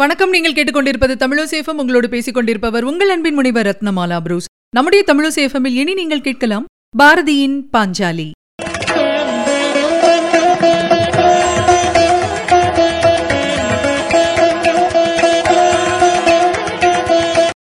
வணக்கம். நீங்கள் கேட்டுக்கொண்டிருப்பது தமிழசேஃபம் உங்களோடு பேசிக் கொண்டிருப்பவர் உங்கள் அன்பின் முனைவர் ரத்னமாலா புரூஸ். நம்முடைய தமிழசேஃபமில் இனி நீங்கள் கேட்கலாம் பாரதியின் பாஞ்சாலி.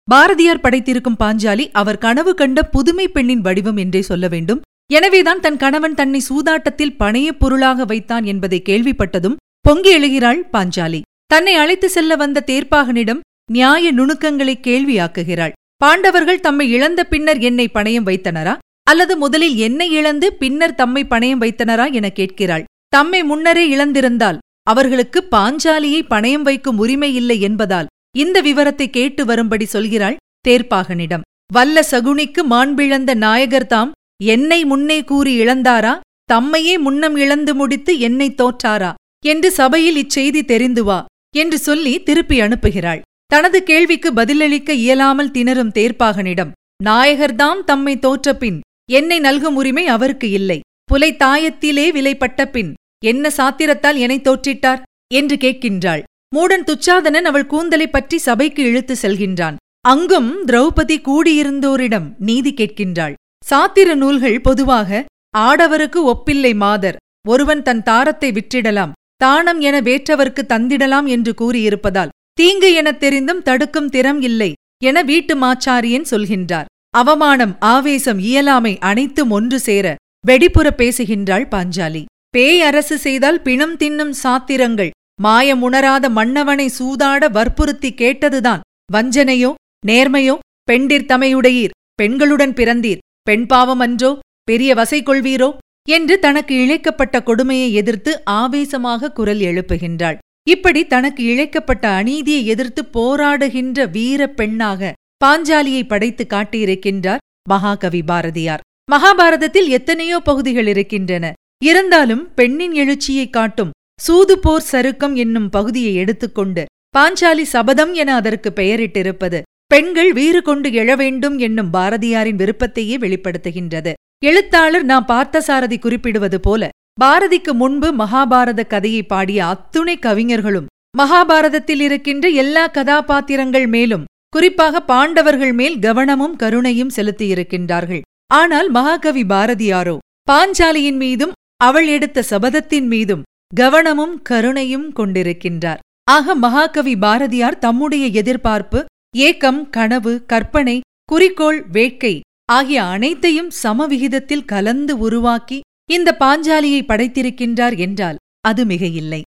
பாரதியார் படைத்திருக்கும் பாஞ்சாலி அவர் கனவு கண்ட புதுமை பெண்ணின் வடிவம் என்றே சொல்ல வேண்டும். எனவேதான் தன் கணவன் தன்னை சூதாட்டத்தில் பணையப் பொருளாக வைத்தான் என்பதை கேள்விப்பட்டதும் பொங்கி எழுகிறாள் பாஞ்சாலி. தன்னை அழைத்து செல்ல வந்த தேர்ப்பாகனிடம் நியாய நுணுக்கங்களை கேள்வியாக்குகிறாள். பாண்டவர்கள் தம்மை இழந்த பின்னர் என்னை பணயம் வைத்தனரா? அல்லது முதலில் என்னை இழந்து பின்னர் தம்மை பணயம் வைத்தனரா என கேட்கிறாள். தம்மை முன்னரே இழந்திருந்தால் அவர்களுக்கு பாஞ்சாலியை பணயம் வைக்கும் உரிமை இல்லை என்பதால் இந்த விவரத்தை கேட்டு வரும்படி சொல்கிறாள் தேர்ப்பாகனிடம். வல்ல சகுனிக்கு மாண்பிழந்த நாயகர்தாம் என்னை முன்னே கூறி இழந்தாரா? தம்மையே முன்னம் இழந்து முடித்து என்னை தோற்றாரா? என்று சபையில் இச்செய்தி தெரிந்து வா. என்று சொல்லி திருப்பி அனுப்புகிறாள். தனது கேள்விக்கு பதிலளிக்க இயலாமல் திணறும் தேர்ப்பாகனிடம் நாயகர்தாம் தம்மை தோற்றபின் என்னை நல்கும் உரிமை அவருக்கு இல்லை. புலை தாயத்திலே விலைப்பட்ட பின் என்ன சாத்திரத்தால் என்னை தோற்றிட்டார்? என்று கேட்கின்றாள். மூடன் துச்சாதனன் அவள் கூந்தலைப் பற்றி சபைக்கு இழுத்து செல்கின்றான். அங்கும் திரௌபதி கூடியிருந்தோரிடம் நீதி கேட்கின்றாள். சாத்திர நூல்கள் பொதுவாக ஆடவருக்கு ஒப்பில்லை மாதர். ஒருவன் தன் தாரத்தை விற்றிடலாம். தானம் என வேற்றவர்க்கு தந்திடலாம் என்று கூறியிருப்பதால் தீங்கு எனத் தெரிந்தும் தடுக்கும் திறம் இல்லை என வீட்டு மாச்சாரியன் சொல்கின்றார். அவமானம் ஆவேசம் இயலாமை அனைத்தும் ஒன்று சேர வெடிப்புற பேசுகின்றாள் பாஞ்சாலி. பேய் அரசு செய்தால் பிணம் தின்னும் சாத்திரங்கள் மாயமுணராத மன்னவனை சூதாட வற்புறுத்தி கேட்டதுதான் வஞ்சனையோ நேர்மையோ பெண்டிர்தமையுடையீர் பெண்களுடன் பிறந்தீர் பெண் பாவம் அன்றோ பெரிய வசை கொள்வீரோ என்று தனக்கு இழைக்கப்பட்ட கொடுமையை எதிர்த்து ஆவேசமாக குரல் எழுப்புகின்றாள். இப்படி தனக்கு இழைக்கப்பட்ட அநீதியை எதிர்த்து போராடுகின்ற வீர பெண்ணாக பாஞ்சாலியை படைத்து காட்டியிருக்கின்றார் மகாகவி பாரதியார். மகாபாரதத்தில் எத்தனையோ பகுதிகள் இருக்கின்றன. இருந்தாலும் பெண்ணின் எழுச்சியை காட்டும் சூதுபோர் சருக்கம் என்னும் பகுதியை எடுத்துக்கொண்டு பாஞ்சாலி சபதம் என அதற்கு பெயரிட்டிருப்பது பெண்கள் வீறு கொண்டு எழ வேண்டும் என்னும் பாரதியாரின் விருப்பத்தையே வெளிப்படுத்துகின்றது. எழுத்தாளர் நான் பார்த்தசாரதி குறிப்பிடுவது போல பாரதிக்கு முன்பு மகாபாரத கதையை பாடிய அத்துணை கவிஞர்களும் மகாபாரதத்தில் இருக்கின்ற எல்லா கதாபாத்திரங்கள் மேலும் குறிப்பாக பாண்டவர்கள் மேல் கவனமும் கருணையும் செலுத்தியிருக்கின்றார்கள். ஆனால் மகாகவி பாரதியாரோ பாஞ்சாலியின் மீதும் அவள் எடுத்த சபதத்தின் மீதும் கவனமும் கருணையும் கொண்டிருக்கின்றார். ஆக மகாகவி பாரதியார் தம்முடைய எதிர்பார்ப்பு ஏக்கம் கனவு கற்பனை குறிக்கோள் வேட்கை ஆகிய அனைத்தையும் சமவிகிதத்தில் கலந்து உருவாக்கி இந்த பாஞ்சாலியை படைத்திருக்கின்றார் என்றால் அது மிக இல்லை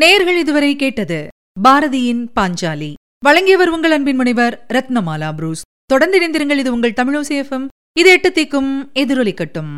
நேர்கள் இதுவரை கேட்டது பாரதியின் பாஞ்சாலி. வழங்கியவர் உங்கள் அன்பின் முனைவர் ரத்னமாலா புரூஸ். தொடர்ந்து இணைந்திருங்கள் இது உங்கள் தமிழோசேஃபம் இது எட்டு தீக்கும் எதிரொலிக்கட்டும்.